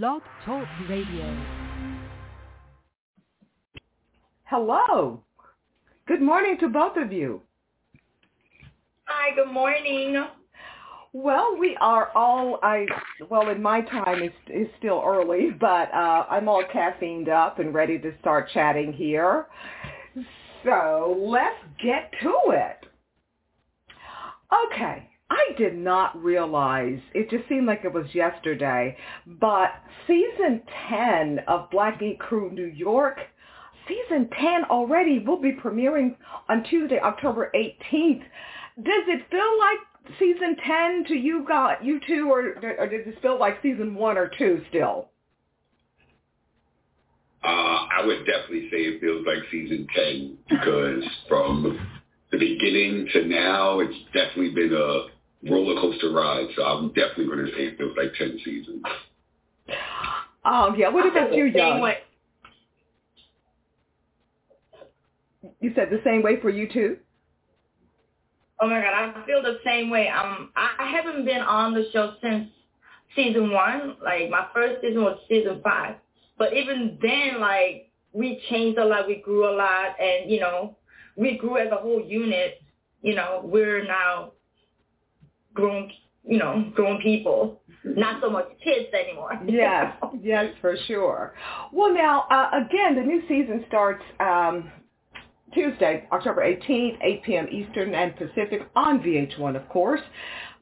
Blog Talk Radio. Hello. Good morning to both of you. Hi, good morning. Well, we are all I well in my time is is still early, but uh I'm all caffeined up and ready to start chatting here. So, let's get to it. Okay. I did not realize, it just seemed like it was yesterday, but season 10 of Black Ink Crew New York, season 10 already will be premiering on Tuesday, October 18th. Does it feel like season 10 to you got you two or, or does it feel like season 1 or 2 still? Uh, I would definitely say it feels like season 10 because from the beginning to now, it's definitely been a roller coaster ride. So I'm definitely going to say it feels like 10 seasons. Oh, yeah. What about you, Young? You said the same way for you too? Oh my God, I feel the same way. Um, I haven't been on the show since season one. Like my first season was season five, but even then, like we changed a lot, we grew a lot, and you know, we grew as a whole unit. You know, we're now grown, you know, grown people, not so much kids anymore. yes, yes, for sure. Well, now uh, again, the new season starts um, Tuesday, October 18th, 8 p.m. Eastern and Pacific on VH1, of course.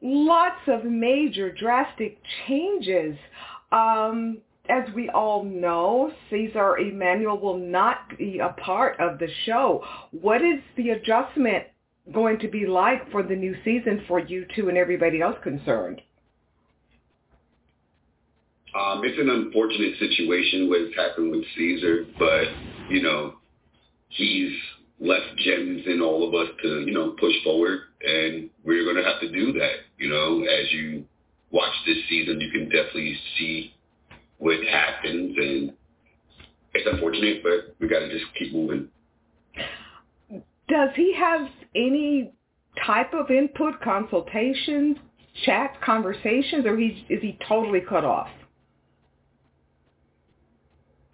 Lots of major drastic changes. Um, as we all know, Ceaser Emanuel will not be a part of the show. What is the adjustment going to be like for the new season for you two and everybody else concerned? Um, it's an unfortunate situation what's happened with Ceaser, but you know, he's left gems in all of us to, you know, push forward and we're gonna have to do that. You know, as you watch this season you can definitely see what happens and it's unfortunate but we gotta just keep moving. Does he have any type of input, consultations, chats, conversations, or he, is he totally cut off?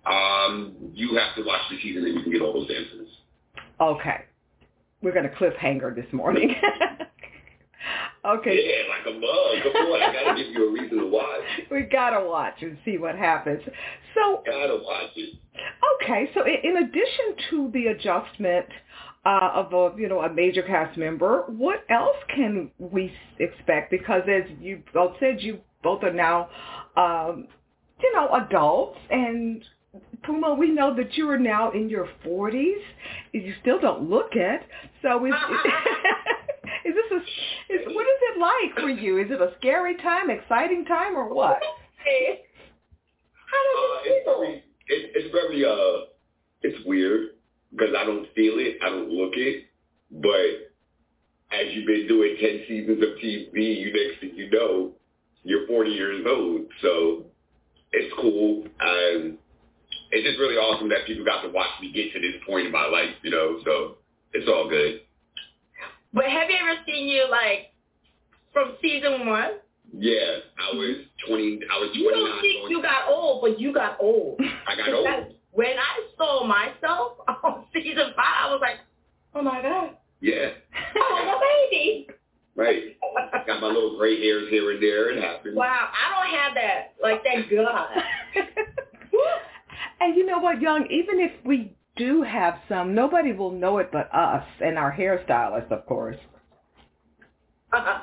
Um, you have to watch the season and you can get all those answers. Okay. We're going to cliffhanger this morning. okay. Yeah, like a mug. Come on, I got to give you a reason to watch. We got to watch and see what happens. So. Got to watch it. Okay, so in addition to the adjustment uh, of a you know a major cast member. What else can we expect? Because as you both said, you both are now um, you know adults, and Puma, we know that you are now in your forties. You still don't look it. So is is this a is what is it like for you? Is it a scary time, exciting time, or what? How does uh, it feel? It's very, it, it's very uh, it's weird because I don't feel it, I don't look it. But as you've been doing 10 seasons of TV, you next thing you know, you're 40 years old. So it's cool. Um, it's just really awesome that people got to watch me get to this point in my life, you know, so it's all good. But have you ever seen you like from season one? Yeah, I was 20, I was 29. You don't think you got old, but you got old. I got old. When I saw myself on season five, I was like, oh my God. Yeah. I'm a baby. Right. Got my little gray hairs here and there. It happens. Wow, I don't have that. Like, thank God. and you know what, Young, even if we do have some, nobody will know it but us and our hairstylist, of course. Uh-uh.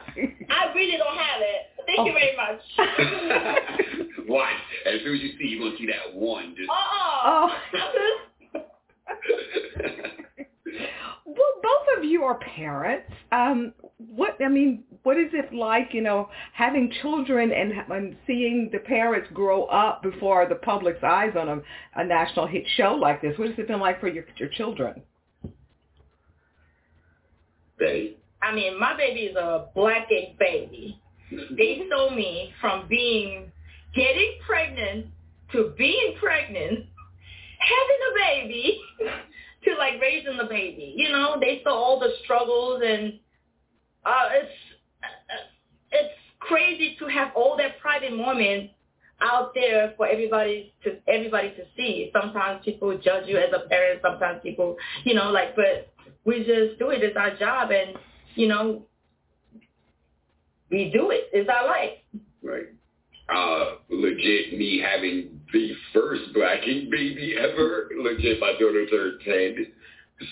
I really don't have it. Thank oh. you very much. Watch. As soon as you see, you're going to see that one. Just... Oh. well, both of you are parents. Um, what I mean, what is it like, you know, having children and, and seeing the parents grow up before the public's eyes on a, a national hit show like this? What has it been like for your your children? They. I mean, my baby is a black ink baby. they saw me from being getting pregnant to being pregnant, having a baby, to like raising the baby. You know, they saw all the struggles and uh, it's it's crazy to have all that private moments out there for everybody to everybody to see. Sometimes people judge you as a parent. Sometimes people, you know, like, but we just do it. It's our job, and you know, we do it. It's our life. Right. Uh, legit, me having the first black ink baby ever. Legit, my daughter turned ten,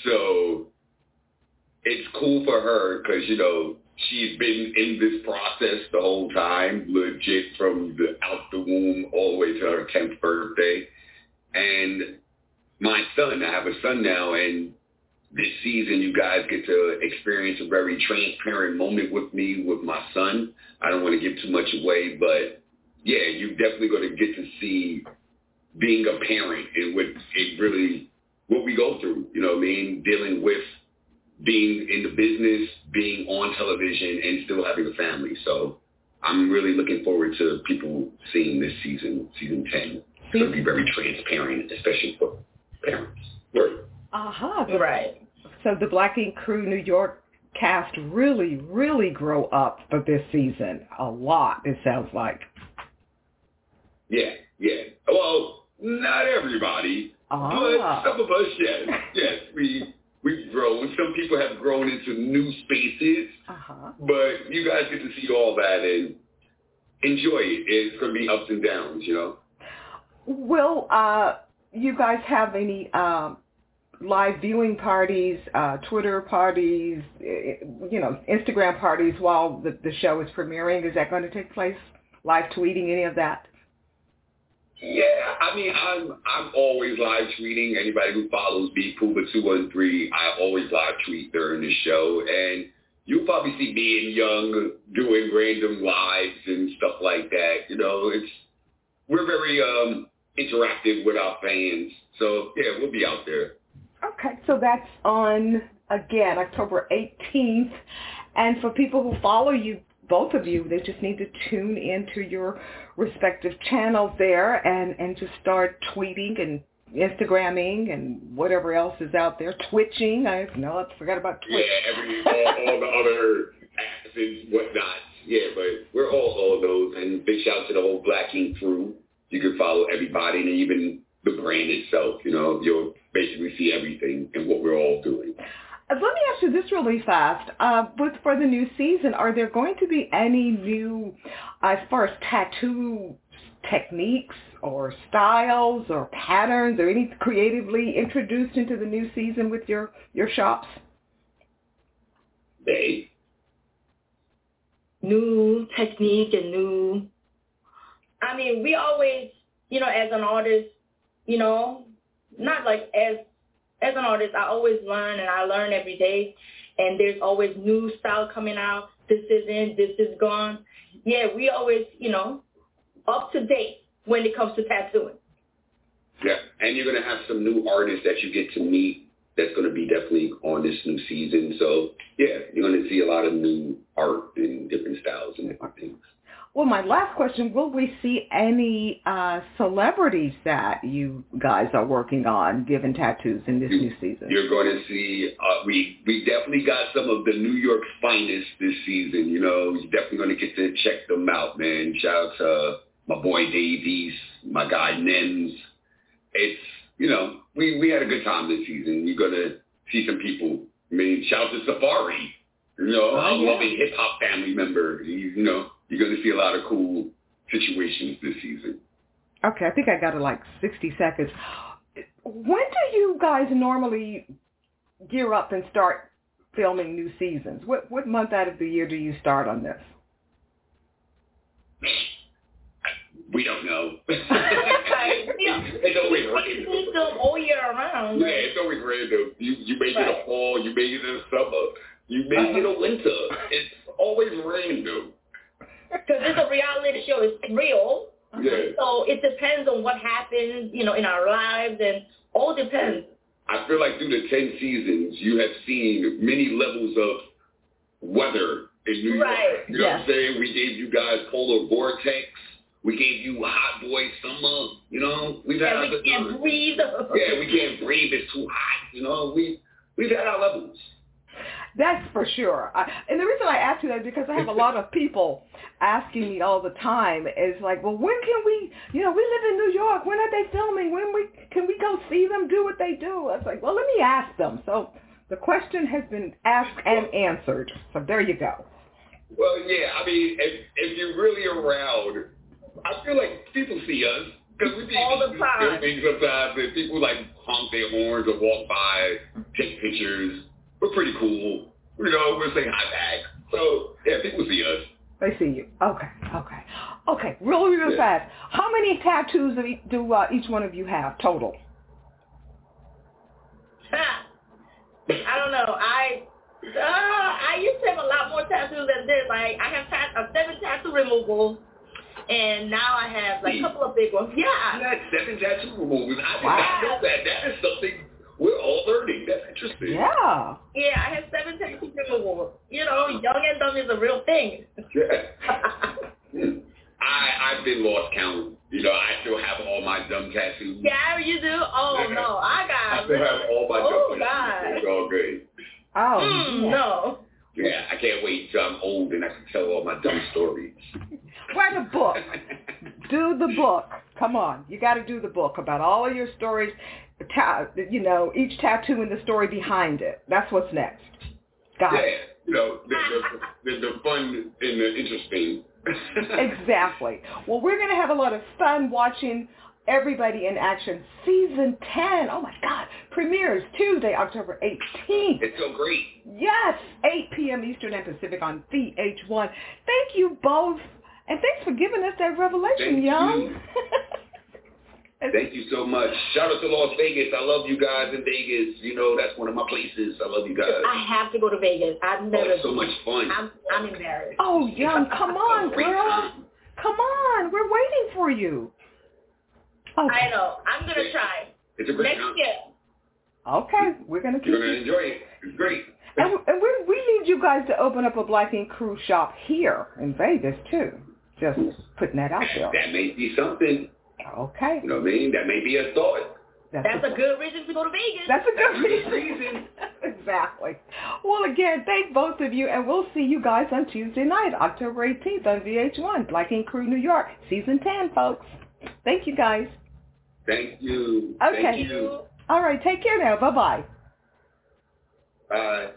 so it's cool for her because you know she's been in this process the whole time, legit from the out the womb all the way to her tenth birthday. And my son, I have a son now, and this season you guys get to experience a very transparent moment with me with my son. I don't want to give too much away, but yeah, you're definitely going to get to see being a parent and what it really what we go through. You know what I mean? Dealing with being in the business, being on television, and still having a family. So I'm really looking forward to people seeing this season, season 10. It's going to be very transparent, especially for parents. Right. Uh-huh. Right. So the Black Ink Crew New York cast really, really grow up for this season. A lot, it sounds like. Yeah, yeah. Well, not everybody, Ah. but some of us, yes, yes. We we've grown. Some people have grown into new spaces, Uh-huh. but you guys get to see all that and enjoy it. It's going to be ups and downs, you know. Will uh, you guys have any um, live viewing parties, uh, Twitter parties, eh, you know, Instagram parties while the, the show is premiering? Is that going to take place? Live tweeting, any of that? Yeah, I mean, I'm I'm always live tweeting. Anybody who follows me, Puma two one three, I always live tweet during the show, and you'll probably see me and Young doing random lives and stuff like that. You know, it's we're very um interactive with our fans, so yeah, we'll be out there. Okay, so that's on, again, October 18th. And for people who follow you, both of you, they just need to tune into your respective channels there and, and just start tweeting and Instagramming and whatever else is out there. Twitching. I no, I forgot about Twitch. Yeah, every all, all the other apps and whatnot. Yeah, but we're all all of those. And big shout out to the whole Black Ink crew. You can follow everybody and even the brand itself. You know, you'll basically see everything and what we're all doing. Uh, Let me ask you this really fast. Uh, with for the new season, are there going to be any new, as far as tattoo techniques or styles or patterns or any creatively introduced into the new season with your your shops? They New technique and new. I mean, we always, you know, as an artist, you know, not like as as an artist, I always learn and I learn every day. And there's always new style coming out. This is in, this is gone. Yeah, we always, you know, up to date when it comes to tattooing. Yeah, and you're going to have some new artists that you get to meet that's going to be definitely on this new season. So, yeah, you're going to see a lot of new art and different styles and things. Well, my last question, will we see any uh, celebrities that you guys are working on giving tattoos in this new season? You're going to see, uh, we, we definitely got some of the New York's finest this season. You know, you're definitely going to get to check them out, man. Shout out to my boy Davies, my guy Nems. It's, you know, we, we had a good time this season. You're going to see some people. I mean, shout out to Safaree. You know, Oh, a yeah. loving hip-hop family member. You, you know, you're going to see a lot of cool situations this season. Okay, I think I got it like 60 seconds. When do you guys normally gear up and start filming new seasons? What what month out of the year do you start on this? We don't know. It's always We random. see them all year round. Yeah, it's always random. You you may get a fall, you may get a summer, you may Uh-huh. get a winter. It's always random. Because it's a reality show. It's real. Yeah. So it depends on what happens, you know, in our lives and all depends. I feel like through the ten seasons, you have seen many levels of weather in New York. Right. You know what I'm saying? We gave you guys polar vortex. We gave you hot boy summer. You know, we've had And our we can't breathe. Yeah, we can't breathe. It's too hot. You know, we we've had our levels. That's for sure. I, and the reason I ask you that is because I have a lot of people asking me all the time is like, well, when can we, you know, we live in New York. When are they filming? When we can we go see them do what they do? I was like, well, let me ask them. So the question has been asked and answered. So there you go. Well, yeah. I mean, if if you're really around, I feel like people see us because we be all the time. Things sometimes, and people like honk their horns or walk by, take pictures. We're pretty cool. You know, we're saying hi back. So yeah, people see us. They see you. Okay, okay, okay. Really, really Yeah. fast. How many tattoos do, e- do uh, each one of you have total? I don't know. I uh, I used to have a lot more tattoos than this. Like I have tat- uh, seven tattoo removals, and now I have like a couple of big ones. You Yeah. had seven tattoo removals. I did Wow. not know that. That is something we're all learning. That's interesting. Yeah. Yeah, I have seven tattoo removals. You know, young and dumb is a real thing. Yeah. I I've been lost count. You know, I still have all my dumb tattoos. yeah, you do? Oh, no. I got. I still have all my dumb Oh, tattoos. God. It's all great. Oh, Mm, yeah. no. Yeah, I can't wait till I'm old and I can tell all my dumb stories. Write a book. Do the book. Come on. You got to do the book about all of your stories. Ta- you know, each tattoo and the story behind it. That's what's next. Got yeah, it. you know, the, the, the, the fun and the interesting. Exactly. Well, we're going to have a lot of fun watching Everybody in Action Season 10. Oh, my God. Premieres Tuesday, October 18th. It's so great. Yes, 8 p.m. Eastern and Pacific on VH1. Thank you both. And thanks for giving us that revelation, Thank Young. you. Thank you so much. Shout out to Las Vegas. I love you guys in Vegas. You know, that's one of my places. I love you guys. I have to go to Vegas. I've Oh, never it's so much fun. I'm, I'm embarrassed. oh, Young, come on, girl. Come on. We're waiting for you. Okay. I know. I'm going to try. It's a great Next time. year. Okay. We're going to keep You're going to enjoy it. It's great. And, and we, we need you guys to open up a Black Ink Crew shop here in Vegas, too. Just putting that out there. That may be something. Okay. You know what I mean? That may be a thought. That's a good reason to go to Vegas. That's a good That's reason. reason. exactly. Well, again, thank both of you, and we'll see you guys on Tuesday night, October 18th on VH1, Black Ink Crew New York, Season 10, folks. Thank you, guys. Thank you. Okay. Thank you. All right, take care now. Bye-bye. Bye.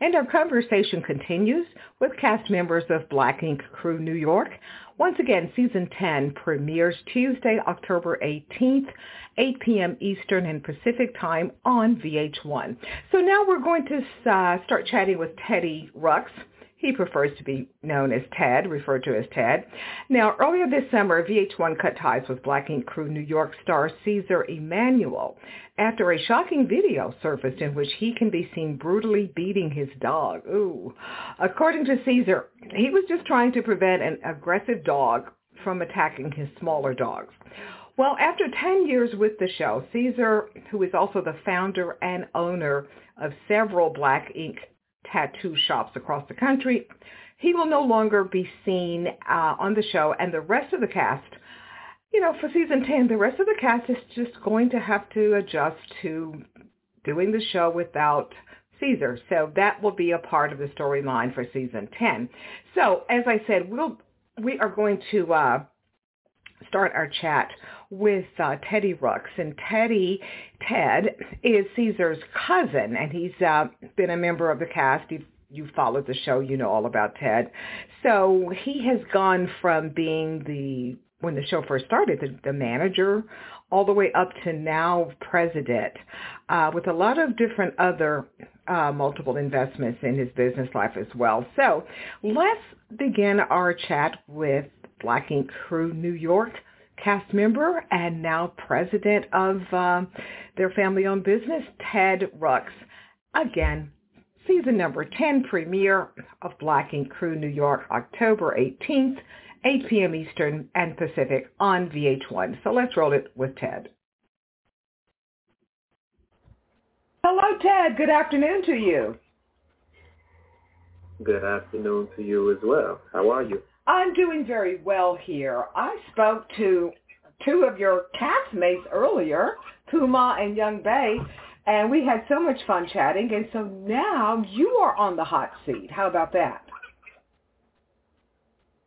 And our conversation continues with cast members of Black Ink Crew New York. Once again, Season 10 premieres Tuesday, October 18th, 8 p.m. Eastern and Pacific Time on VH1. So now we're going to uh, start chatting with Teddy Ruks. He prefers to be known as Ted, referred to as Ted. Now, earlier this summer, VH1 cut ties with Black Ink Crew New York star Ceaser Emanuel after a shocking video surfaced in which he can be seen brutally beating his dog. Ooh. According to Ceaser, he was just trying to prevent an aggressive dog from attacking his smaller dogs. Well, after 10 years with the show, Ceaser, who is also the founder and owner of several Black Ink tattoo shops across the country, he will no longer be seen uh, on the show, and the rest of the cast you know, for season 10, the rest of the cast is just going to have to adjust to doing the show without Ceaser. So that will be a part of the storyline for season 10. So as I said, we'll, we are going to uh, start our chat with uh, Teddy Ruks. And Teddy, Ted, is Ceaser's cousin, and he's uh, been a member of the cast. You've, you followed the show, you know all about Ted. So he has gone from being the when the show first started, the, the manager, all the way up to now president, uh, with a lot of different other uh, multiple investments in his business life as well. So let's begin our chat with Black Ink Crew New York cast member and now president of uh, their family-owned business, Ted Ruks. Again, season number 10 premiere of Black Ink Crew New York, October 18th. 8 p.m. Eastern and Pacific on VH1. So let's roll it with Ted. Hello, Ted. Good afternoon to you. Good afternoon to you as well. How are you? I'm doing very well here. I spoke to two of your castmates earlier, Puma and Young Bae, And we had so much fun chatting, and so now you are on the hot seat. How about that?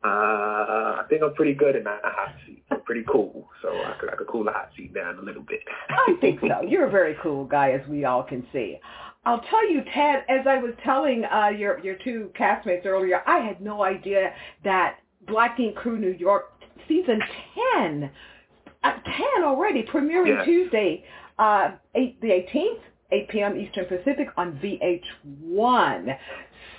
Uh, I think I'm pretty good in that hot seat. I'm pretty cool, so I could, I could cool the hot seat down a little bit. I think so. You're a very cool guy, as we all can see. I'll tell you, Ted, as I was telling uh, your your two castmates earlier, I had no idea that Black Ink Crew New York season 10, uh, 10 already, premiering Yes. Tuesday, uh, 8, the 18th, 8 p.m. Eastern Pacific on VH1.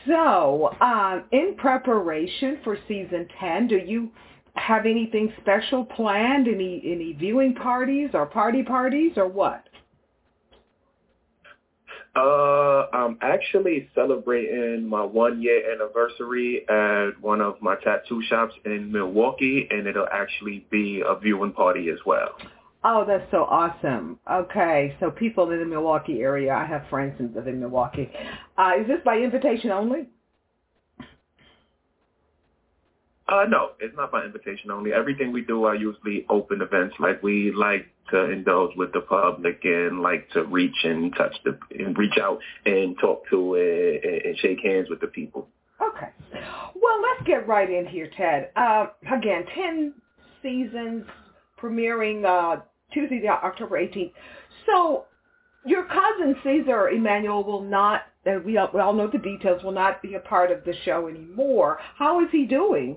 So, um, in preparation for season 10, do you have anything special planned? Any any viewing parties or party parties or what? Uh, I'm actually celebrating my one year anniversary at one of my tattoo shops in Milwaukee, and it'll actually be a viewing party as well. Oh, that's so awesome. Okay, so people in the Milwaukee area, I have friends who live in Milwaukee. Uh, is this by invitation only? Uh, no, it's not by invitation only. Everything we do are usually open events. Like we like to indulge with the public and like to reach and touch the and reach out and talk to and, and shake hands with the people. Okay. Well, let's get right in here, Ted. Uh, again, 10 seasons premiering uh, Tuesday, October 18th. So your cousin Ceaser Emanuel will not, and we all, we all know the details, will not be a part of the show anymore. How is he doing?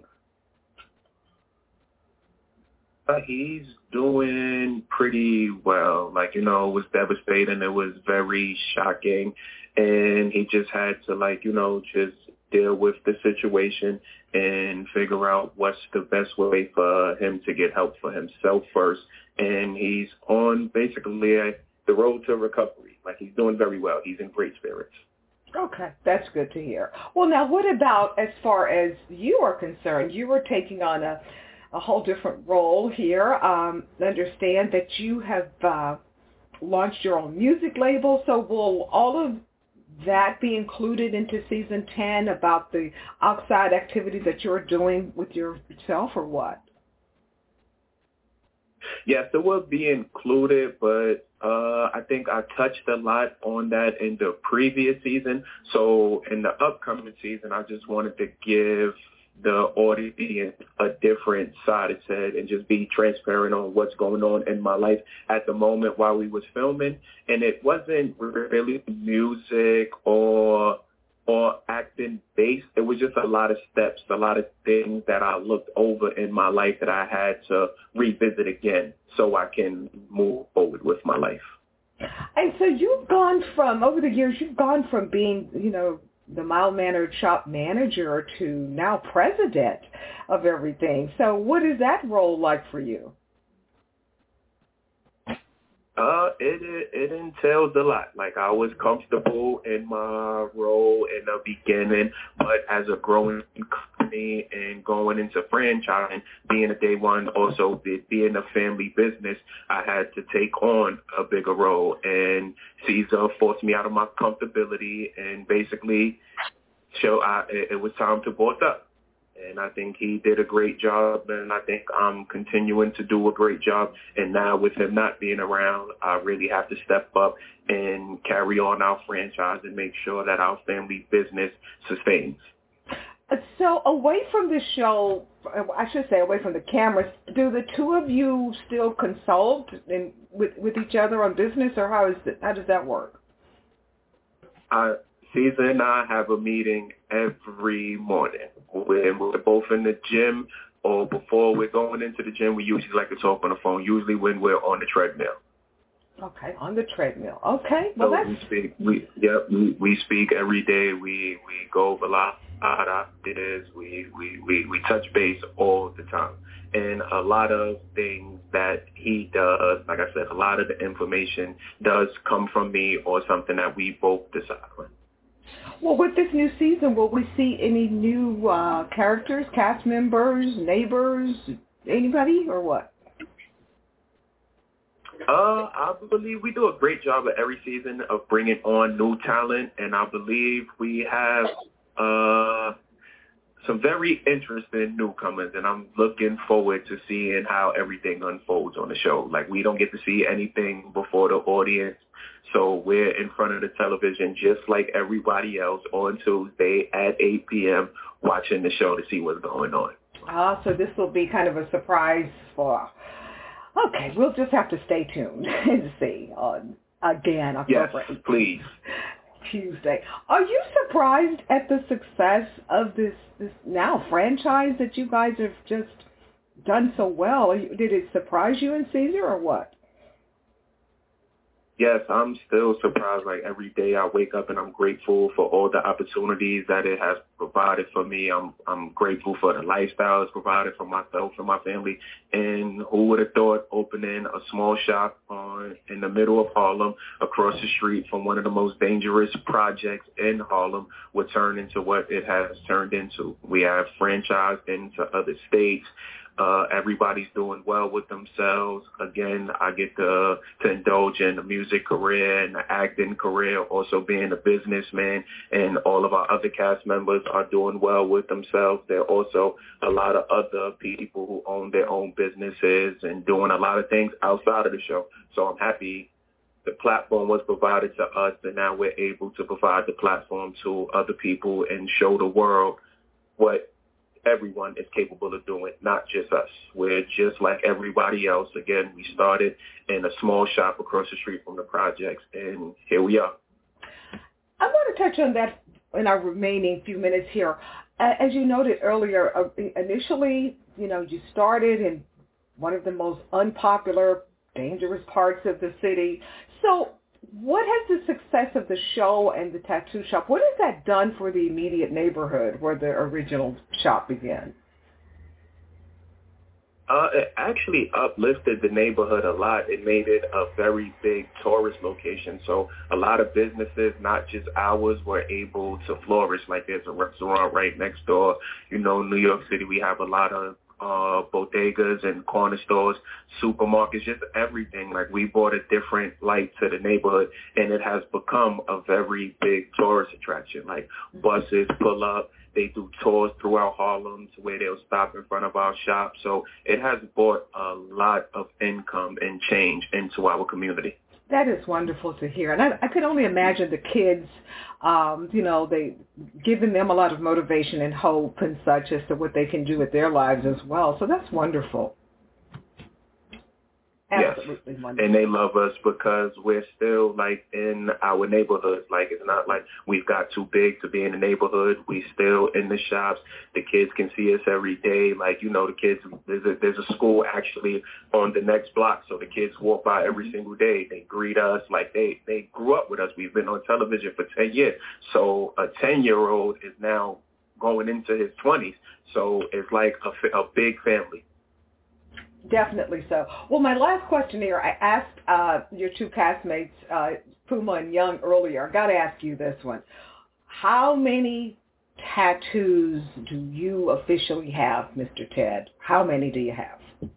Uh, he's doing pretty well. Like, you know, it was devastating. It was very shocking. And he just had to, like, you know, just deal with the situation and figure out what's the best way for him to get help for himself first. And he's on basically the road to recovery. Like, he's doing very well. He's in great spirits. Okay, that's good to hear. Well, now what about as far as you are concerned? You were taking on a a whole different role here. Um, understand that you have uh, launched your own music label. So will all of that be included into season 10 about the outside activities that you're doing with yourself or what? Yes, it will be included, but uh, I think I touched a lot on that in the previous season. So in the upcoming season, I just wanted to give the audience a different side of it and just be transparent on what's going on in my life at the moment while we was filming. And it wasn't really music or or acting based. It was just a lot of steps, a lot of things that I looked over in my life that I had to revisit again so I can move forward with my life. And so you've gone from, over the years, you've gone from being, you know, the mild-mannered shop manager to now president of everything. So what is that role like for you? Uh, it, it it entails a lot. Like I was comfortable in my role in the beginning, but as a growing and going into franchising, being a day one, also being a family business, I had to take on a bigger role. And Ceaser forced me out of my comfortability and basically show I, it, was time to boss up and I think he did a great job, and I think I'm continuing to do a great job. And now with him not being around, I really have to step up and carry on our franchise and make sure that our family business sustains. So away from the show, I should say away from the cameras, do the two of you still consult in, with with each other on business, or how is it, how does that work? Uh, Ceaser and I have a meeting every morning. When we're both in the gym or before we're going into the gym, we usually like to talk on the phone, usually when we're on the treadmill. Okay, on the treadmill. Okay, well so that's we speak. We yep. We, we speak every day. We we go over a lot of ideas. We we we we touch base all the time, and a lot of things that he does. Like I said, a lot of the information does come from me or something that we both decide on. Well, with this new season, will we see any new uh, characters, cast members, neighbors, anybody, or what? Uh, I believe we do a great job of every season of bringing on new talent, and I believe we have uh, some very interesting newcomers, and I'm looking forward to seeing how everything unfolds on the show. Like we don't get to see anything before the audience, so we're in front of the television just like everybody else on Tuesday at 8 p.m. watching the show to see what's going on. Ah, so this will be kind of a surprise for. Okay, we'll just have to stay tuned and see on again October yes, please. Tuesday. Are you surprised at the success of this this now franchise that you guys have just done so well? Did it surprise you in Ceaser or what? Yes, I'm still surprised. Like every day I wake up and I'm grateful for all the opportunities that it has provided for me. I'm I'm grateful for the lifestyle it's provided for myself and my family. And who would have thought opening a small shop on in the middle of Harlem, across the street from one of the most dangerous projects in Harlem, would turn into what it has turned into. We have franchised into other states. Uh, everybody's doing well with themselves. Again, I get to, to indulge in the music career and acting career, also being a businessman, and all of our other cast members are doing well with themselves. There are also a lot of other people who own their own businesses and doing a lot of things outside of the show. So I'm happy the platform was provided to us, and now we're able to provide the platform to other people and show the world what everyone is capable of doing, not just us. We're just like everybody else. Again, we started in a small shop across the street from the projects, and here we are. I want to touch on that in our remaining few minutes here. As you noted earlier, uh, initially, you know, you started in one of the most unpopular, dangerous parts of the city. So what has the success of the show and the tattoo shop, what has that done for the immediate neighborhood where the original shop began? Uh, it actually uplifted the neighborhood a lot. It made it a very big tourist location. So a lot of businesses, not just ours, were able to flourish. Like there's a restaurant right next door. You know, New York City, we have a lot of uh, bodegas and corner stores, supermarkets, just everything. Like we brought a different light to the neighborhood and it has become a very big tourist attraction. Like buses pull up, they do tours throughout Harlem to where they'll stop in front of our shop. So it has brought a lot of income and change into our community. That is wonderful to hear. And I, I could only imagine the kids, um, you know, they giving them a lot of motivation and hope and such as to what they can do with their lives as well. So that's wonderful. Absolutely yes. wonderful. And they love us because we're still like in our neighborhoods. Like it's not like we've got too big to be in the neighborhood. We still in the shops. The kids can see us every day. Like you know, the kids there's a there's a school actually on the next block, so the kids walk by every mm-hmm. single day. They greet us like they they grew up with us. We've been on television for ten years. So a ten year old is now going into his twenties. So it's like a, a big family. Definitely so. Well, my last question here, I asked uh, your two castmates, uh, Puma and Young, earlier. I got to ask you this one. How many tattoos do you officially have, Mr. Ted? How many do you have?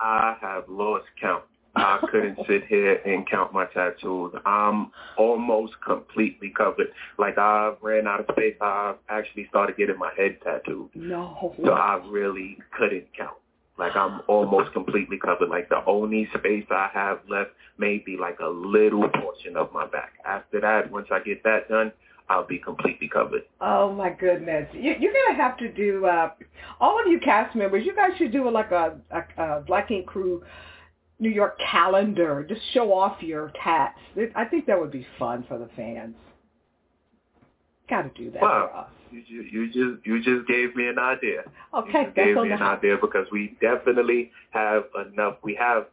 I have lost count. I couldn't sit here and count my tattoos. I'm almost completely covered. Like I ran out of space. I actually started getting my head tattooed. No. So I really couldn't count. Like I'm almost completely covered. Like the only space I have left may be like a little portion of my back. After that, once I get that done, I'll be completely covered. Oh my goodness! You, you're gonna have to do uh, all of you cast members. You guys should do like a, a, a Black Ink Crew New York calendar. Just show off your tats. I think that would be fun for the fans. Got to do that wow. for us. You just, you just you just gave me an idea. Okay, you gave me an idea because we definitely have enough. We have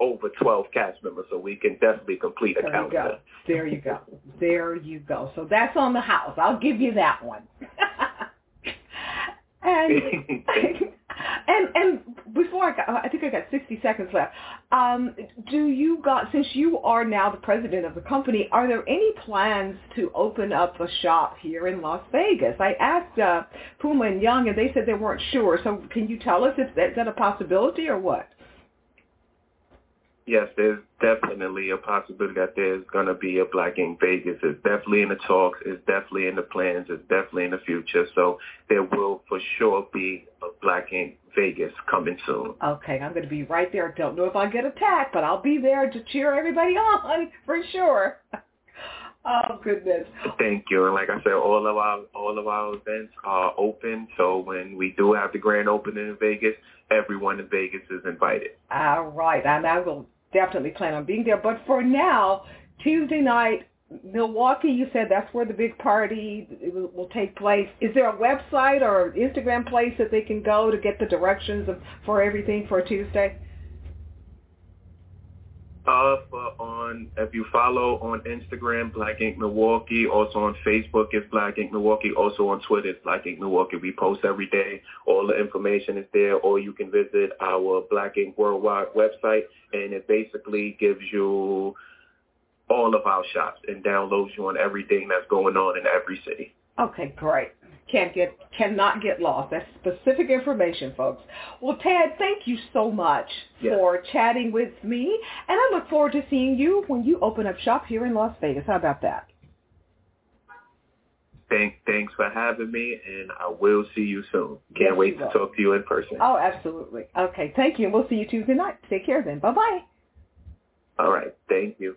over 12 cast members, so we can definitely complete a there calendar. There you go. There you go. So that's on the house. I'll give you that one. and and and before I got, I think I got 60 seconds left. Um, do you got since you are now the president of the company, are there any plans to open up a shop here in Las Vegas? I asked uh, Puma and Young, and they said they weren't sure. So can you tell us if that, is a possibility or what? Yes, there's definitely a possibility that there's going to be a Black Ink Vegas. It's definitely in the talks. It's definitely in the plans. It's definitely in the future. So there will for sure be a Black Ink Vegas coming soon. Okay, I'm going to be right there. Don't know if I'll get attacked, but I'll be there to cheer everybody on for sure. Oh goodness. Thank you. And like I said, all of our all of our events are open. So when we do have the grand opening in Vegas, everyone in Vegas is invited. All right. And I will definitely plan on being there. But for now, Tuesday night, Milwaukee, you said that's where the big party will, take place. Is there a website or Instagram place that they can go to get the directions of, for everything for Tuesday? Uh, on if you follow on Instagram, Black Ink Milwaukee. Also on Facebook, it's Black Ink Milwaukee. Also on Twitter, it's Black Ink Milwaukee. We post every day. All the information is there. Or you can visit our Black Ink Worldwide website, and it basically gives you all of our shops and downloads you on everything that's going on in every city. Okay, great can't get cannot get lost. That's specific information, folks. Well, Ted, thank you so much yes. for chatting with me, and I look forward to seeing you when you open up shop here in Las Vegas. How about that? Thank, thanks for having me, and I will see you soon. Can't yes, wait to talk to you in person. Oh, absolutely. Okay, thank you, and we'll see you Tuesday night. Take care then. Bye-bye. All right. Thank you